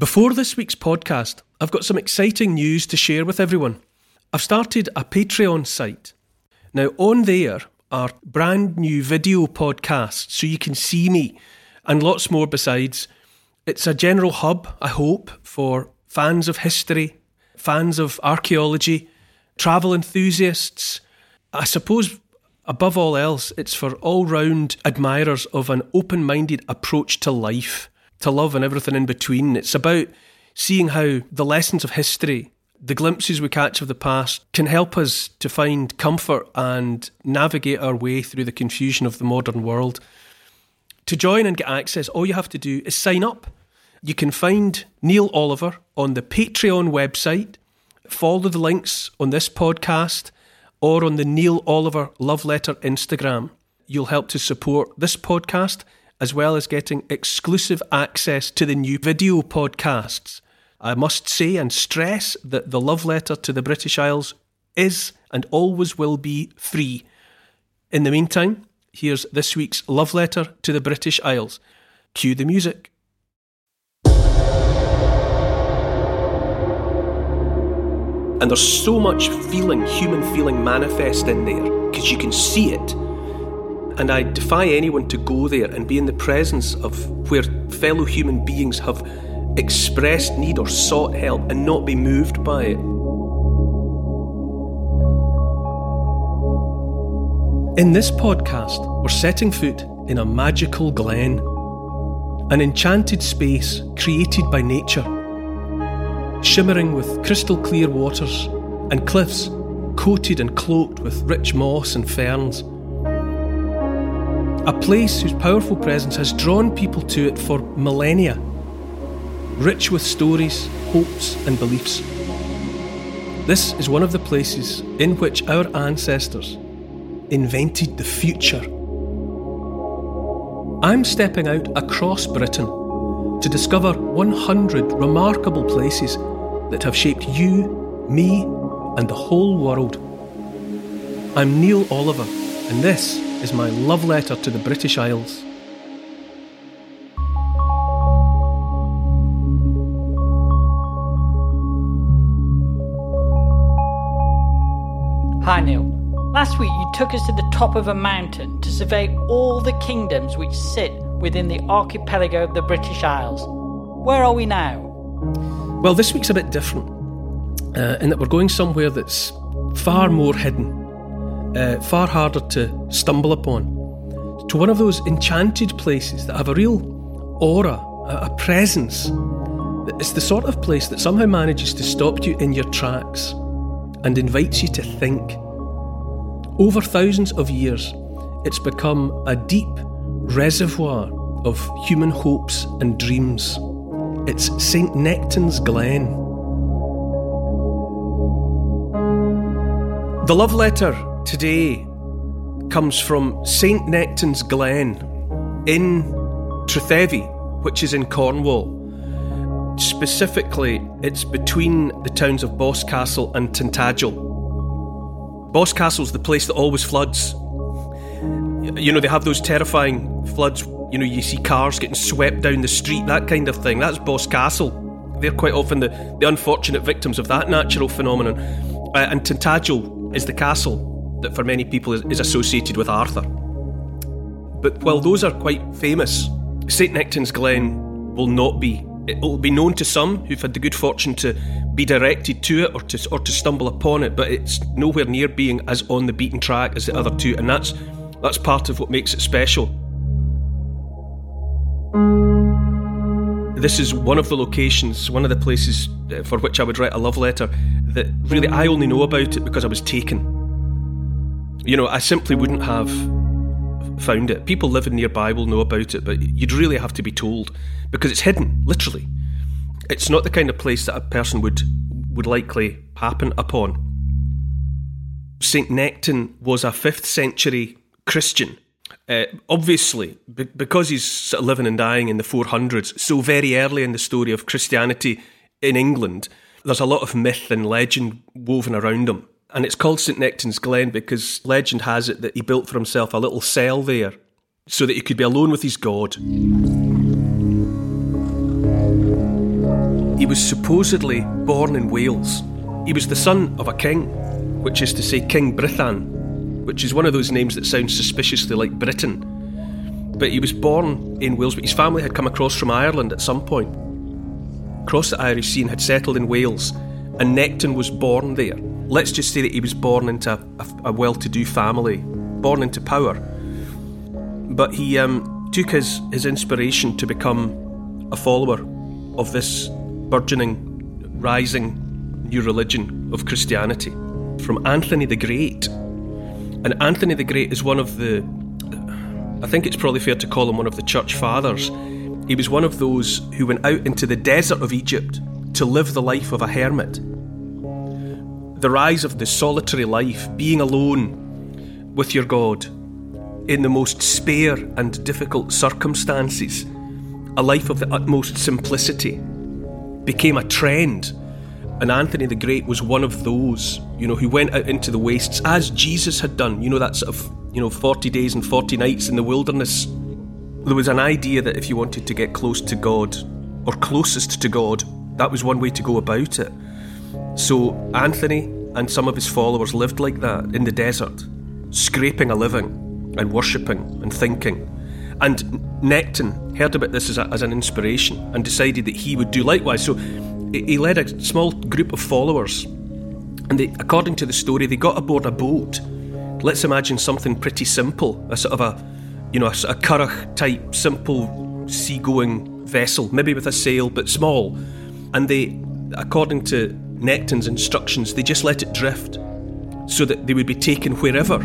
Before this week's podcast, I've got some exciting news to share with everyone. I've started a Patreon site. Now, on there are brand new video podcasts so you can see me and lots more besides. It's a general hub, I hope, for fans of history, fans of archaeology, travel enthusiasts. I suppose, above all else, it's for all round admirers of an open minded approach to life, to love, and everything in between. It's about seeing how the lessons of history, the glimpses we catch of the past, can help us to find comfort and navigate our way through the confusion of the modern world. To join and get access, all you have to do is sign up. You can find Neil Oliver on the Patreon website. Follow the links on this podcast or on the Neil Oliver Love Letter Instagram. You'll help to support this podcast as well as getting exclusive access to the new video podcasts. I must say and stress that the Love Letter to the British Isles is and always will be free. In the meantime, here's this week's Love Letter to the British Isles. Cue the music. And there's so much feeling, human feeling manifest in there because you can see it. And I defy anyone to go there and be in the presence of where fellow human beings have expressed need or sought help and not be moved by it. In this podcast, we're setting foot in a magical glen, an enchanted space created by nature, shimmering with crystal clear waters and cliffs coated and cloaked with rich moss and ferns. A place whose powerful presence has drawn people to it for millennia, rich with stories, hopes, and beliefs. This is one of the places in which our ancestors invented the future. I'm stepping out across Britain to discover 100 remarkable places that have shaped you, me, and the whole world. I'm Neil Oliver, and this is my love letter to the British Isles. Hi, Neil. Last week you took us to the top of a mountain to survey all the kingdoms which sit within the archipelago of the British Isles. Where are we now? Well, this week's a bit different uh, in that we're going somewhere that's far more hidden, uh, far harder to stumble upon, to one of those enchanted places that have a real aura, a, a presence. It's the sort of place that somehow manages to stop you in your tracks and invites you to think. Over thousands of years, it's become a deep reservoir of human hopes and dreams. It's St. Nectan's Glen. The love letter today comes from St. Nectan's Glen in Trethevy, which is in Cornwall. Specifically, it's between the towns of Boscastle and Tintagel. Boscastle's the place that always floods. You know, they have those terrifying floods. You know, you see cars getting swept down the street, that kind of thing. That's Boscastle. They're quite often the, the unfortunate victims of that natural phenomenon. Uh, and Tintagel is the castle that, for many people, is, is associated with Arthur. But while those are quite famous St Nectan's Glen will not be. It will be known to some who've had the good fortune to be directed to it or to or to stumble upon it, but it's nowhere near being as on the beaten track as the other two, and that's that's part of what makes it special. This is one of the locations, one of the places uh, for which I would write a love letter that really I only know about it because I was taken. You know, I simply wouldn't have found it. People living nearby will know about it, but you'd really have to be told because it's hidden, literally. It's not the kind of place that a person would would likely happen upon. St. Nectan was a 5th century Christian. Uh, obviously, b- because he's sort of living and dying in the 400s, so very early in the story of Christianity in England, there's a lot of myth and legend woven around him. And it's called St. Nectan's Glen because legend has it that he built for himself a little cell there so that he could be alone with his God. He was supposedly born in Wales. He was the son of a king, which is to say, King Brychan, which is one of those names that sounds suspiciously like Britain. But he was born in Wales, but his family had come across from Ireland at some point, across the Irish Sea, and had settled in Wales, and Nectan was born there. Let's just say that he was born into a, a well to do family, born into power. But he um, took his, his inspiration to become a follower of this burgeoning, rising new religion of Christianity from Anthony the Great. And Anthony the Great is one of the, I think it's probably fair to call him one of the church fathers. He was one of those who went out into the desert of Egypt to live the life of a hermit. The rise of the solitary life, being alone with your God in the most spare and difficult circumstances, a life of the utmost simplicity, became a trend and Anthony the Great was one of those, you know, who went out into the wastes as Jesus had done. You know, that sort of, you know, 40 days and 40 nights in the wilderness. There was an idea that if you wanted to get close to God, or closest to God, that was one way to go about it. So Anthony and some of his followers lived like that in the desert, scraping a living and worshipping and thinking. And Nectan heard about this as, a, as an inspiration and decided that he would do likewise. So he led a small group of followers, and they, according to the story, they got aboard a boat. Let's imagine something pretty simple, a sort of a, you know, a, a curragh type, simple seagoing vessel, maybe with a sail, but small. And they, according to Nectan's instructions, they just let it drift so that they would be taken wherever.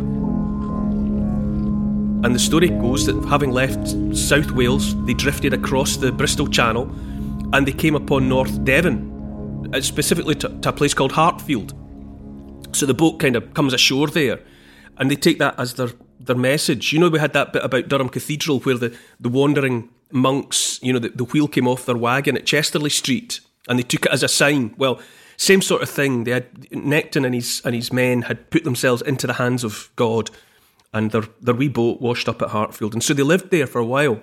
And the story goes that having left South Wales, they drifted across the Bristol Channel and they came upon North Devon, uh, specifically to, to a place called Hartland. So the boat kind of comes ashore there, and they take that as their their message. You know, we had that bit about Durham Cathedral where the, the wandering monks, you know, the, the wheel came off their wagon at Chester-le-Street and they took it as a sign. Well, same sort of thing. They had Nectan and his and his men had put themselves into the hands of God and their, their wee boat washed up at Hartland. And so they lived there for a while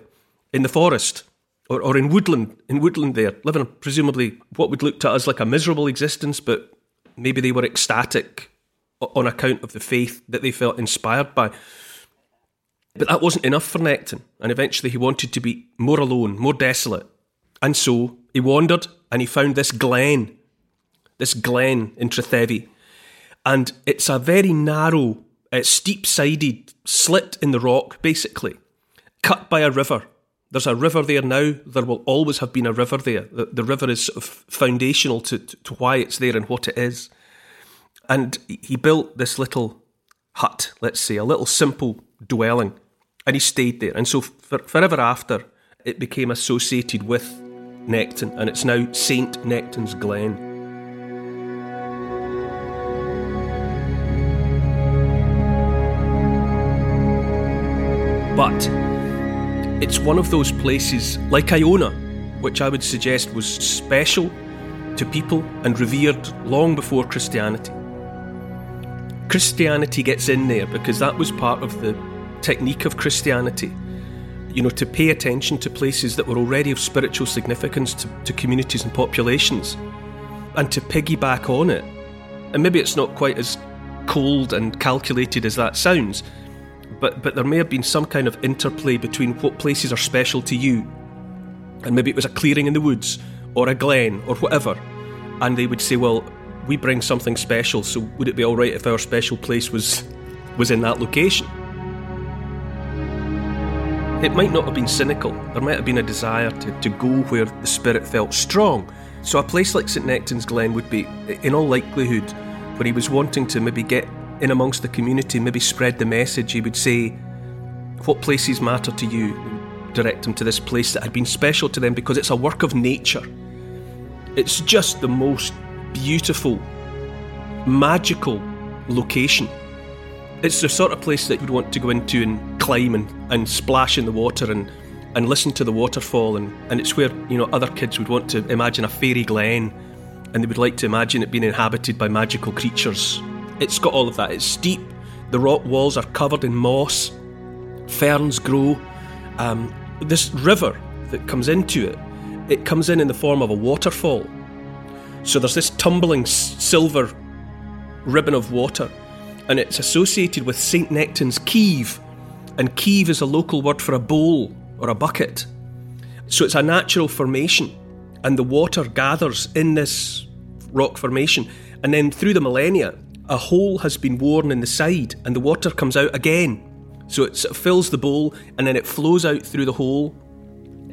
in the forest or, or in woodland, in woodland there, living presumably what would look to us like a miserable existence, but maybe they were ecstatic on account of the faith that they felt inspired by. But that wasn't enough for Nectan, and eventually he wanted to be more alone, more desolate. And so he wandered and he found this glen, this glen in Trethevy. And it's a very narrow, uh, steep sided slit in the rock, basically, cut by a river there's a river there now. There will always have been a river there. The, the river is sort of foundational to, to, to why it's there and what it is. And he built this little hut, let's say, a little simple dwelling, and he stayed there. And so for, forever after, it became associated with Nectan, and it's now Saint Nectan's Glen. But it's one of those places, like Iona, which I would suggest was special to people and revered long before Christianity. Christianity gets in there because that was part of the technique of Christianity. You know, to pay attention to places that were already of spiritual significance to, to communities and populations and to piggyback on it. And maybe it's not quite as cold and calculated as that sounds, but but there may have been some kind of interplay between what places are special to you, and maybe it was a clearing in the woods or a glen or whatever, and they would say, well, we bring something special, so would it be all right if our special place was was in that location? It might not have been cynical. There might have been a desire to, to go where the spirit felt strong. So a place like St Nectan's Glen would be, in all likelihood, where he was wanting to maybe get in amongst the community, maybe spread the message. He would say, What places matter to you? Direct them to this place that had been special to them because it's a work of nature. It's just the most beautiful, magical location. It's the sort of place that you'd want to go into and climb and, and splash in the water and, and listen to the waterfall. And, and it's where you know other kids would want to imagine a fairy glen and they would like to imagine it being inhabited by magical creatures. It's got all of that. It's steep, the rock walls are covered in moss, ferns grow. Um, this river that comes into it, it comes in in the form of a waterfall. So there's this tumbling silver ribbon of water, and it's associated with St. Nectan's Keeve. And Keeve is a local word for a bowl or a bucket. So it's a natural formation, and the water gathers in this rock formation. And then through the millennia, a hole has been worn in the side, and the water comes out again. So it sort of fills the bowl, and then it flows out through the hole,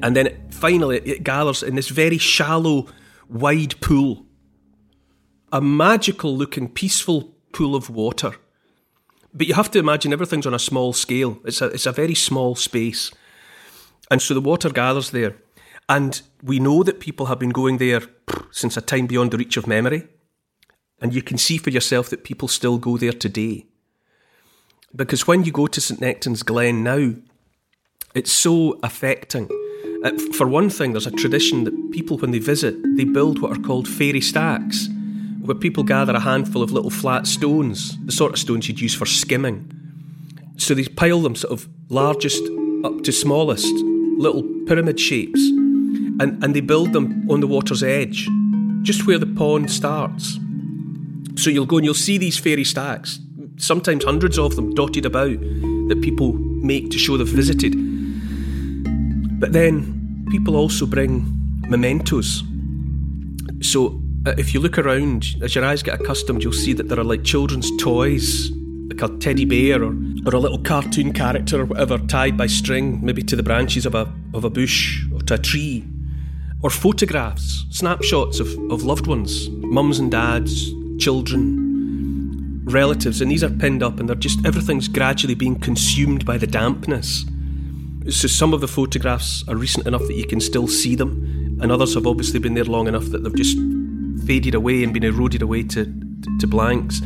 and then it, finally it gathers in this very shallow wide pool. A magical looking, peaceful pool of water. But you have to imagine everything's on a small scale. It's a, it's a very small space. And so the water gathers there. And we know that people have been going there since a time beyond the reach of memory. And you can see for yourself that people still go there today. Because when you go to St Nectan's Glen now, it's so affecting uh, for one thing, there's a tradition that people, when they visit, they build what are called fairy stacks, where people gather a handful of little flat stones, the sort of stones you'd use for skimming. So they pile them sort of largest up to smallest, little pyramid shapes, and, and they build them on the water's edge, just where the pond starts. So you'll go and you'll see these fairy stacks, sometimes hundreds of them dotted about, that people make to show they've visited. But then people also bring mementos. So uh, if you look around, as your eyes get accustomed, you'll see that there are like children's toys, like a teddy bear or, or a little cartoon character or whatever, tied by string, maybe to the branches of a, of a bush or to a tree. Or photographs, snapshots of, of loved ones, mums and dads, children, relatives, and these are pinned up and they're just everything's gradually being consumed by the dampness. So some of the photographs are recent enough that you can still see them, and others have obviously been there long enough that they've just faded away and been eroded away to, to, blanks.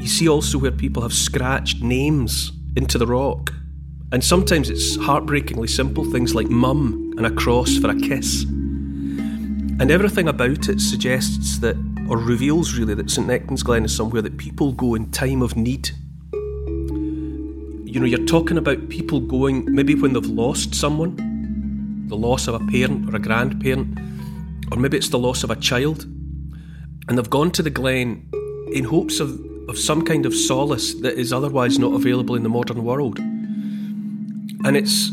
You see also where people have scratched names into the rock. And sometimes it's heartbreakingly simple things like mum and a cross for a kiss. And everything about it suggests that, or reveals really, that St Nectan's Glen is somewhere that people go in time of need you know, you're talking about people going maybe when they've lost someone, the loss of a parent or a grandparent, or maybe it's the loss of a child, and they've gone to the Glen in hopes of, of some kind of solace that is otherwise not available in the modern world. And it's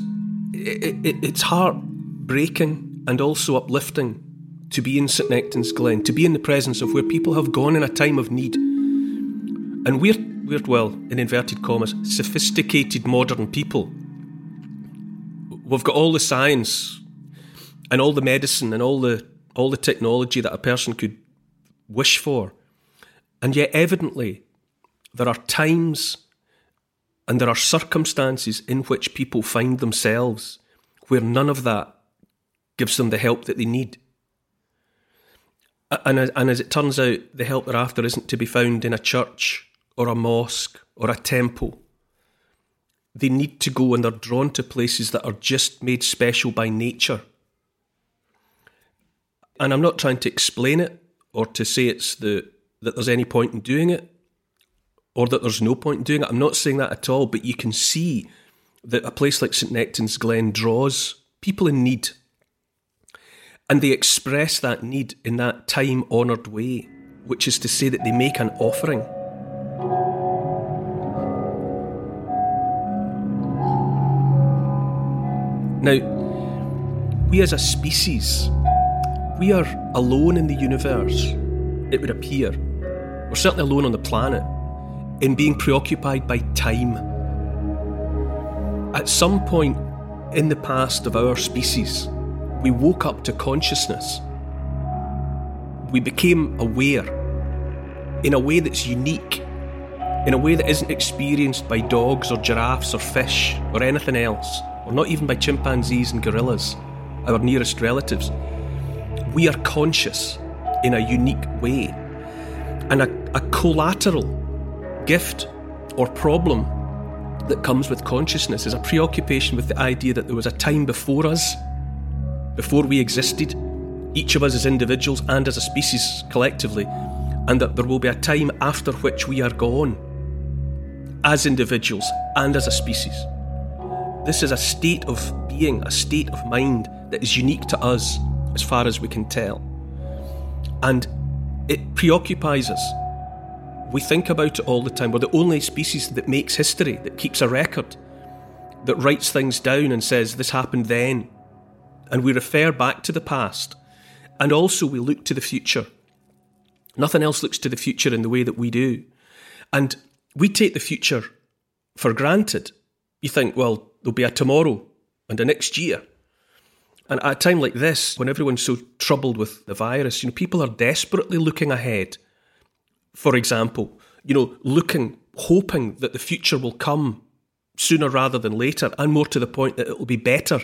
it, it, it's heartbreaking and also uplifting to be in St Nectan's Glen, to be in the presence of where people have gone in a time of need. And we're we're, well, in inverted commas, sophisticated modern people. We've got all the science and all the medicine and all the all the technology that a person could wish for. And yet evidently there are times and there are circumstances in which people find themselves where none of that gives them the help that they need. And, and as it turns out, the help they're after isn't to be found in a church or a mosque or a temple. They need to go and they're drawn to places that are just made special by nature. And I'm not trying to explain it or to say it's the that there's any point in doing it or that there's no point in doing it. I'm not saying that at all, but you can see that a place like St Nectan's Glen draws people in need. And they express that need in that time honoured way, which is to say that they make an offering. Now, we as a species, we are alone in the universe, it would appear. We're certainly alone on the planet in being preoccupied by time. At some point in the past of our species, we woke up to consciousness. We became aware in a way that's unique, in a way that isn't experienced by dogs or giraffes or fish or anything else, or not even by chimpanzees and gorillas, our nearest relatives. We are conscious in a unique way. And a, a collateral gift or problem that comes with consciousness is a preoccupation with the idea that there was a time before us, before we existed, each of us as individuals and as a species collectively, and that there will be a time after which we are gone, as individuals and as a species. This is a state of being, a state of mind that is unique to us as far as we can tell. And it preoccupies us we think about it all the time. We're the only species that makes history, that keeps a record, that writes things down and says, this happened then. And we refer back to the past. And also we look to the future. Nothing else looks to the future in the way that we do. And we take the future for granted. You think, well, there'll be a tomorrow and a next year. And at a time like this, when everyone's so troubled with the virus, you know, people are desperately looking ahead for example, you know, looking, hoping that the future will come sooner rather than later, and more to the point that it will be better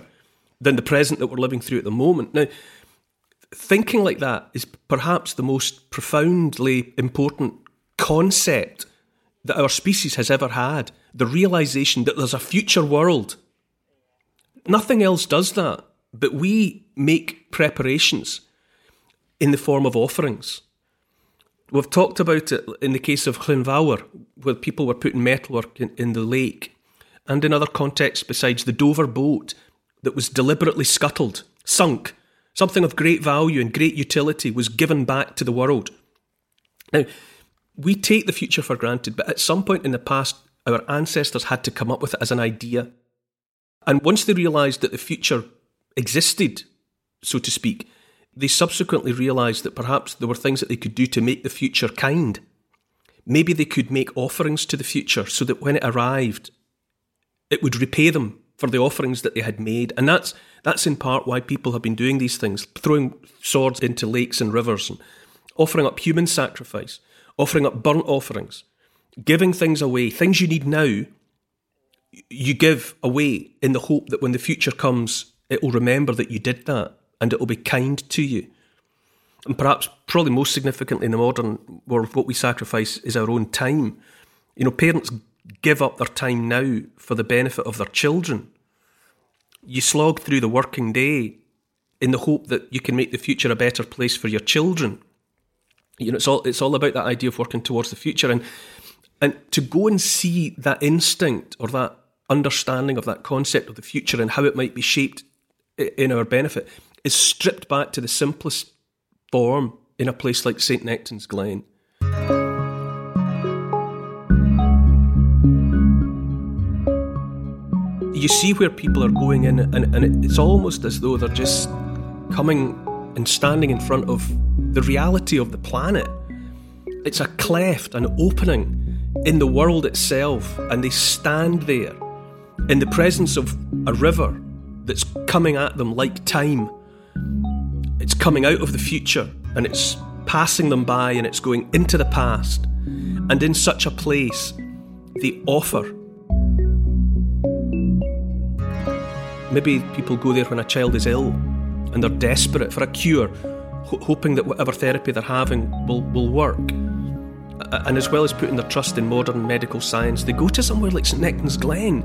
than the present that we're living through at the moment. Now, thinking like that is perhaps the most profoundly important concept that our species has ever had the realization that there's a future world. Nothing else does that, but we make preparations in the form of offerings. We've talked about it in the case of Llyn Fawr, where people were putting metalwork in, in the lake, and in other contexts besides the Dover boat that was deliberately scuttled, sunk. Something of great value and great utility was given back to the world. Now, we take the future for granted, but at some point in the past, our ancestors had to come up with it as an idea. And once they realised that the future existed, so to speak, they subsequently realised that perhaps there were things that they could do to make the future kind. Maybe they could make offerings to the future so that when it arrived, it would repay them for the offerings that they had made. And that's, that's in part why people have been doing these things, throwing swords into lakes and rivers and offering up human sacrifice, offering up burnt offerings, giving things away, things you need now, you give away in the hope that when the future comes, it will remember that you did that and it will be kind to you. And perhaps, probably most significantly in the modern world, what we sacrifice is our own time. You know, parents give up their time now for the benefit of their children. You slog through the working day in the hope that you can make the future a better place for your children. You know, it's all it's all about that idea of working towards the future and and to go and see that instinct or that understanding of that concept of the future and how it might be shaped in our benefit is stripped back to the simplest form in a place like St. Nectan's Glen. You see where people are going in, and, and it's almost as though they're just coming and standing in front of the reality of the planet. It's a cleft, an opening in the world itself, and they stand there in the presence of a river that's coming at them like time it's coming out of the future and it's passing them by and it's going into the past. And in such a place, they offer. Maybe people go there when a child is ill and they're desperate for a cure, ho- hoping that whatever therapy they're having will, will work. And as well as putting their trust in modern medical science, they go to somewhere like St Nectan's Glen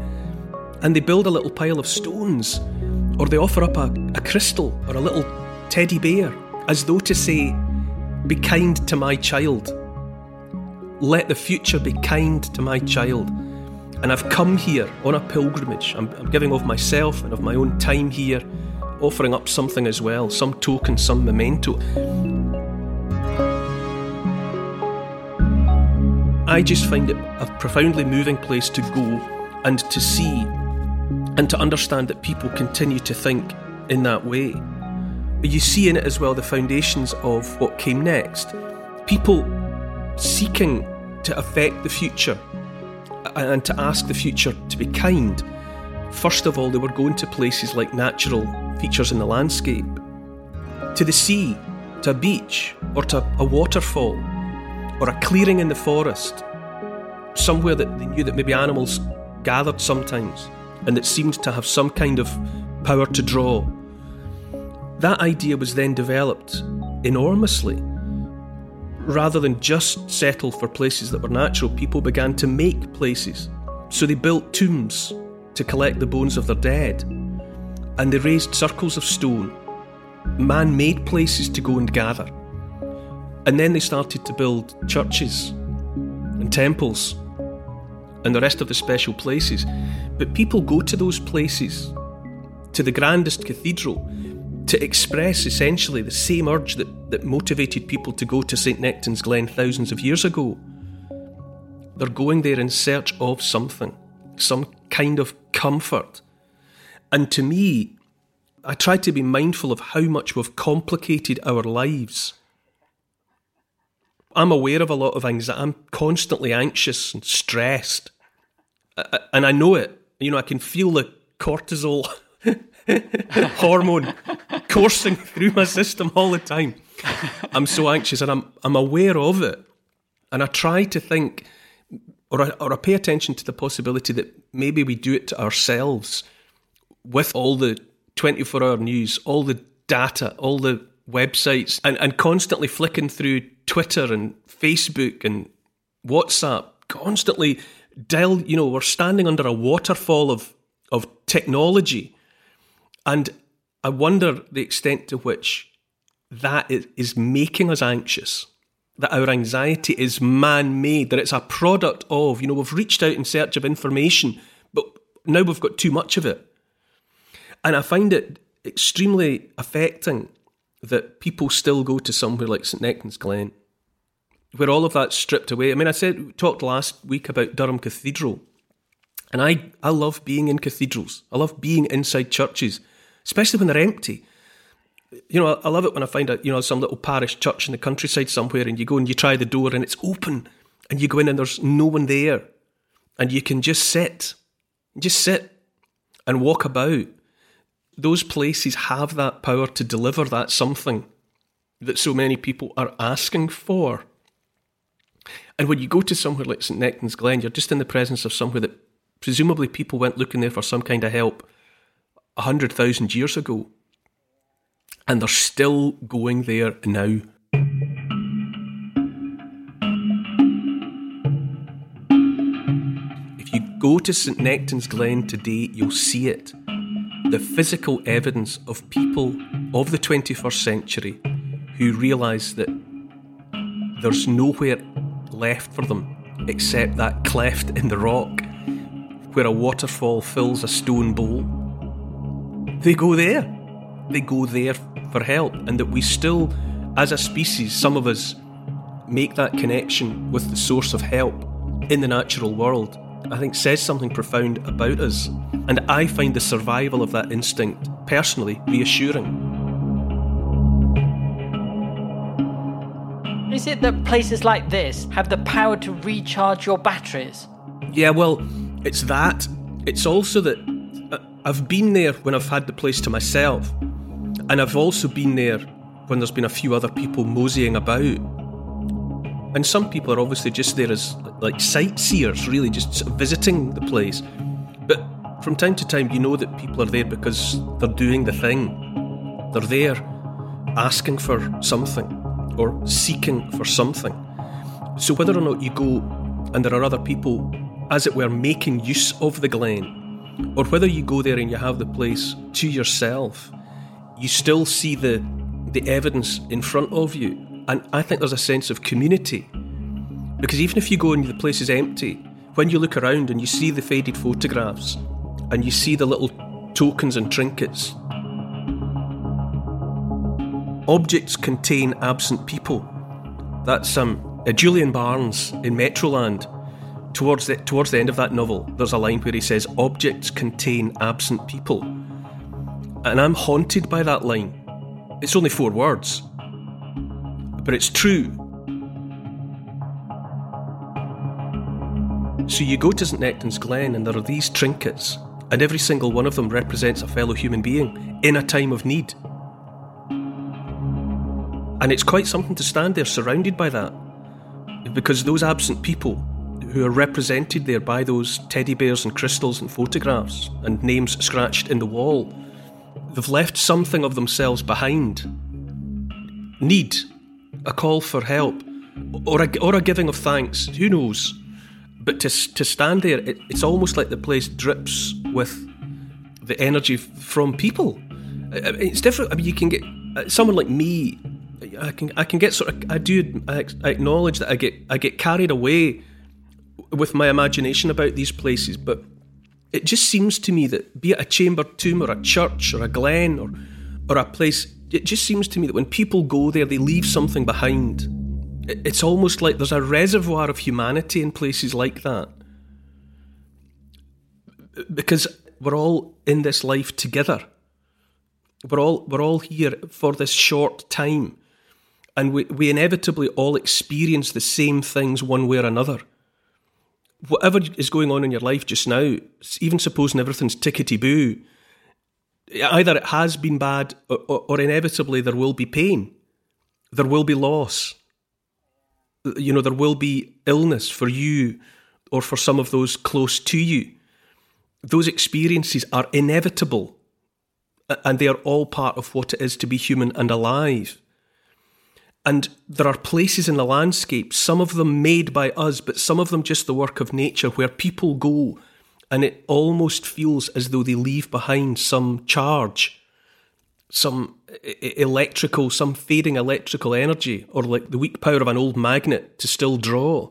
and they build a little pile of stones, or they offer up a, a crystal or a little teddy bear, as though to say, Be kind to my child. Let the future be kind to my child. And I've come here on a pilgrimage. I'm, I'm giving of myself and of my own time here, offering up something as well, some token, some memento. I just find it a profoundly moving place to go and to see and to understand that people continue to think in that way. But you see in it as well the foundations of what came next. People seeking to affect the future and to ask the future to be kind. First of all, they were going to places like natural features in the landscape, to the sea, to a beach, or to a waterfall, or a clearing in the forest, somewhere that they knew that maybe animals gathered sometimes and that seemed to have some kind of power to draw. That idea was then developed enormously. Rather than just settle for places that were natural, people began to make places. So they built tombs to collect the bones of their dead, and they raised circles of stone, man made places to go and gather. And then they started to build churches and temples and the rest of the special places. But people go to those places, to the grandest cathedral, to express essentially the same urge that, that motivated people to go to St. Nectan's Glen thousands of years ago. They're going there in search of something, some kind of comfort. And to me, I try to be mindful of how much we've complicated our lives. I'm aware of a lot of anxiety. I'm constantly anxious and stressed. And I know it. You know, I can feel the cortisol hormone coursing through my system all the time. I'm so anxious and I'm, I'm aware of it. And I try to think, or I, or I pay attention to the possibility that maybe we do it to ourselves with all the 24 hour news, all the data, all the websites, and, and constantly flicking through Twitter and Facebook and WhatsApp, constantly del, you know, we're standing under a waterfall of, of technology. And I wonder the extent to which that is making us anxious, that our anxiety is man made, that it's a product of, you know, we've reached out in search of information, but now we've got too much of it. And I find it extremely affecting that people still go to somewhere like St Nectan's Glen where all of that's stripped away. I mean, I said we talked last week about Durham Cathedral, and I I love being in cathedrals. I love being inside churches, especially when they're empty. You know, I love it when I find a you know some little parish church in the countryside somewhere, and you go and you try the door and it's open, and you go in and there's no one there, and you can just sit, just sit, and walk about. Those places have that power to deliver that something that so many people are asking for. And when you go to somewhere like St Nectan's Glen, you're just in the presence of somewhere that presumably people went looking there for some kind of help a hundred thousand years ago. And they're still going there now. If you go to St Nectan's Glen today, you'll see it. The physical evidence of people of the 21st century who realise that there's nowhere left for them except that cleft in the rock where a waterfall fills a stone bowl. They go there. They go there for help, and that we still, as a species, some of us make that connection with the source of help in the natural world, I think says something profound about us. And I find the survival of that instinct personally reassuring. Is it that places like this have the power to recharge your batteries? Yeah, well, it's that. It's also that I've been there when I've had the place to myself, and I've also been there when there's been a few other people moseying about. And some people are obviously just there as like sightseers, really just visiting the place. But from time to time, you know that people are there because they're doing the thing. They're there asking for something or seeking for something. So, whether or not you go and there are other people, as it were, making use of the glen, or whether you go there and you have the place to yourself, you still see the, the evidence in front of you. And I think there's a sense of community. Because even if you go and the place is empty, when you look around and you see the faded photographs and you see the little tokens and trinkets Objects contain absent people. That's um, uh, Julian Barnes in Metroland towards the towards the end of that novel, there's a line where he says, "Objects contain absent people," and I'm haunted by that line. It's only four words, but it's true. So you go to St Nectan's Glen, and there are these trinkets, and every single one of them represents a fellow human being in a time of need. And it's quite something to stand there surrounded by that, because those absent people who are represented there by those teddy bears and crystals and photographs and names scratched in the wall, they've left something of themselves behind. Need, a call for help, or a, or a giving of thanks, who knows? But to, to stand there, it, it's almost like the place drips with the energy from people. It's different. I mean, you can get uh, someone like me. I can I can get sort of I do I acknowledge that I get I get carried away with my imagination about these places, but it just seems to me that be it a chamber tomb or a church or a glen or or a place, it just seems to me that when people go there, they leave something behind. It's almost like there's a reservoir of humanity in places like that. Because we're all in this life together. We're all we're all here for this short time. And we, we inevitably all experience the same things one way or another whatever is going on in your life just now, even supposing everything's tickety boo, either it has been bad or, or, or, inevitably there will be pain, there will be loss. You know, there will be illness for you or for some of those close to you. Those experiences are inevitable and they are all part of what it is to be human and alive. And there are places in the landscape, some of them made by us, but some of them just the work of nature, where people go and it almost feels as though they leave behind some charge, some electrical, some fading electrical energy, or like the weak power of an old magnet to still draw.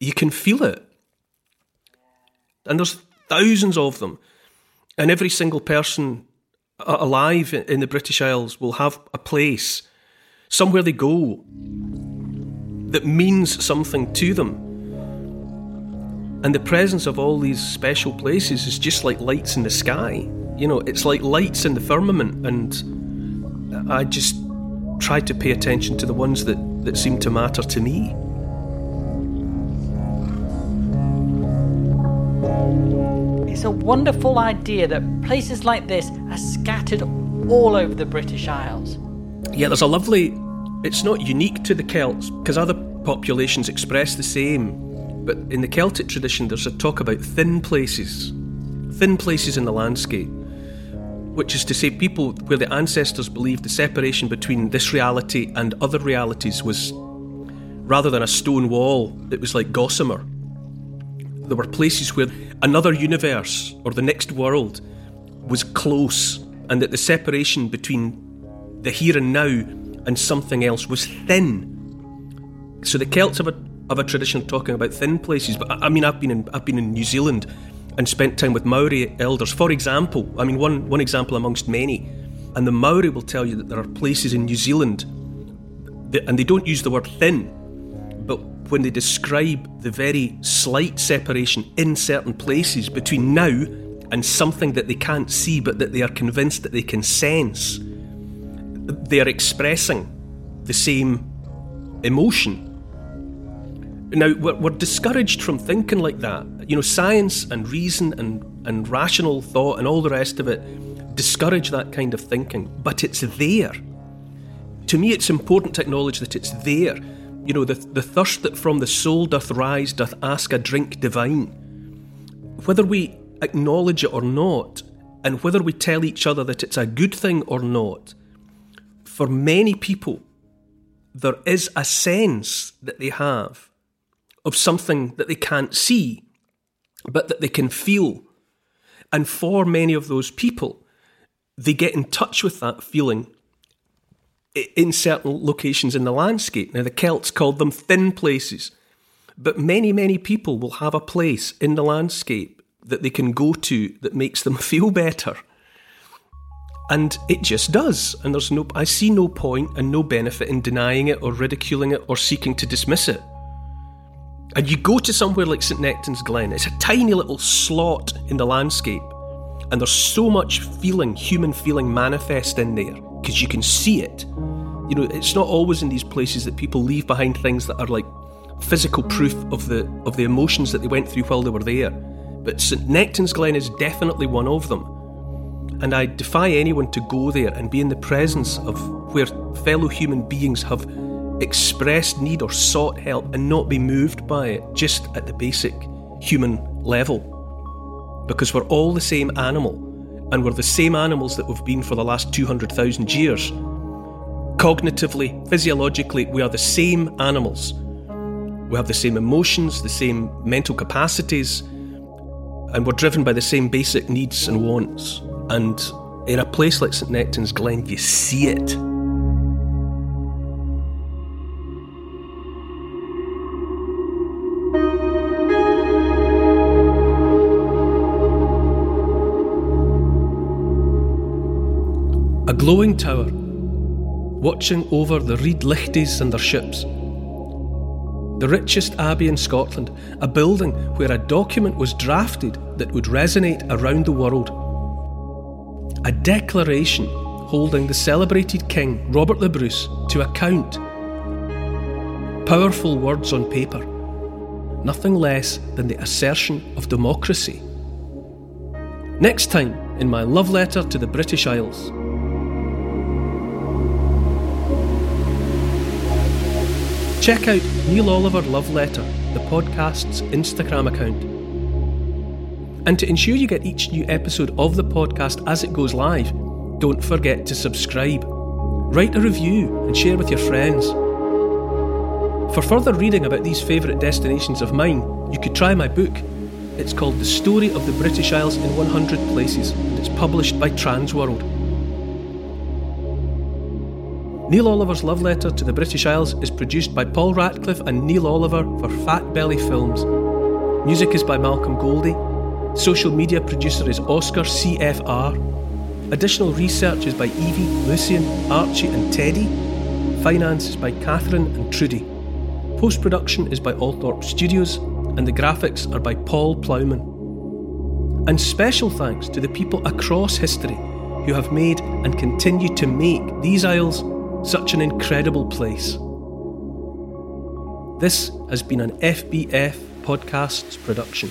You can feel it. And there's thousands of them. And every single person alive in the British Isles will have a place somewhere they go that means something to them. And the presence of all these special places is just like lights in the sky. You know, it's like lights in the firmament, and I just try to pay attention to the ones that, that seem to matter to me. It's a wonderful idea that places like this are scattered all over the British Isles. Yeah, there's a lovely. It's not unique to the Celts because other populations express the same. But in the Celtic tradition, there's a talk about thin places, thin places in the landscape, which is to say, people where the ancestors believed the separation between this reality and other realities was rather than a stone wall, it was like gossamer. There were places where another universe or the next world was close, and that the separation between the here and now and something else was thin. So the Celts have a have a tradition of talking about thin places, but I mean I've been in I've been in New Zealand and spent time with Maori elders. For example, I mean one one example amongst many, and the Maori will tell you that there are places in New Zealand, that, and they don't use the word thin, but when they describe the very slight separation in certain places between now and something that they can't see but that they are convinced that they can sense they're expressing the same emotion. Now, we're, we're, discouraged from thinking like that. You know, science and reason and, and rational thought and all the rest of it discourage that kind of thinking, but it's there. To me, it's important to acknowledge that it's there. You know, the, the thirst that from the soul doth rise doth ask a drink divine. Whether we acknowledge it or not, and whether we tell each other that it's a good thing or not, for many people, there is a sense that they have of something that they can't see, but that they can feel. And for many of those people, they get in touch with that feeling in certain locations in the landscape. Now, the Celts called them thin places, but many, many people will have a place in the landscape that they can go to that makes them feel better. And it just does. And there's no I see no point and no benefit in denying it or ridiculing it or seeking to dismiss it. And you go to somewhere like St Nectan's Glen, it's a tiny little slot in the landscape, and there's so much feeling, human feeling manifest in there, because you can see it. You know, it's not always in these places that people leave behind things that are like physical proof of the of the emotions that they went through while they were there. But St Nectan's Glen is definitely one of them. And I defy anyone to go there and be in the presence of where fellow human beings have expressed need or sought help and not be moved by it just at the basic human level. Because we're all the same animal, and we're the same animals that we've been for the last 200,000 years. Cognitively, physiologically, we are the same animals. We have the same emotions, the same mental capacities, and we're driven by the same basic needs and wants. And in a place like St Nectan's Glen, you see it. A glowing tower, watching over the Red Lichties and their ships. The richest abbey in Scotland, a building where a document was drafted that would resonate around the world. A declaration holding the celebrated King Robert the Bruce to account. Powerful words on paper, nothing less than the assertion of democracy. Next time in my love letter to the British Isles. Check out Neil Oliver Love Letter, the podcast's Instagram account. And to ensure you get each new episode of the podcast as it goes live, don't forget to subscribe, write a review, and share with your friends. For further reading about these favourite destinations of mine, you could try my book. It's called The Story of the British Isles in 100 Places, and it's published by Transworld. Neil Oliver's love letter to the British Isles is produced by Paul Ratcliffe and Neil Oliver for Fat Belly Films. Music is by Malcolm Goldie. Social media producer is Oscar CFR. Additional research is by Evie, Lucian, Archie, and Teddy. Finance is by Catherine and Trudy. Post production is by Althorpe Studios, and the graphics are by Paul Plowman. And special thanks to the people across history who have made and continue to make these isles such an incredible place. This has been an FBF Podcasts production.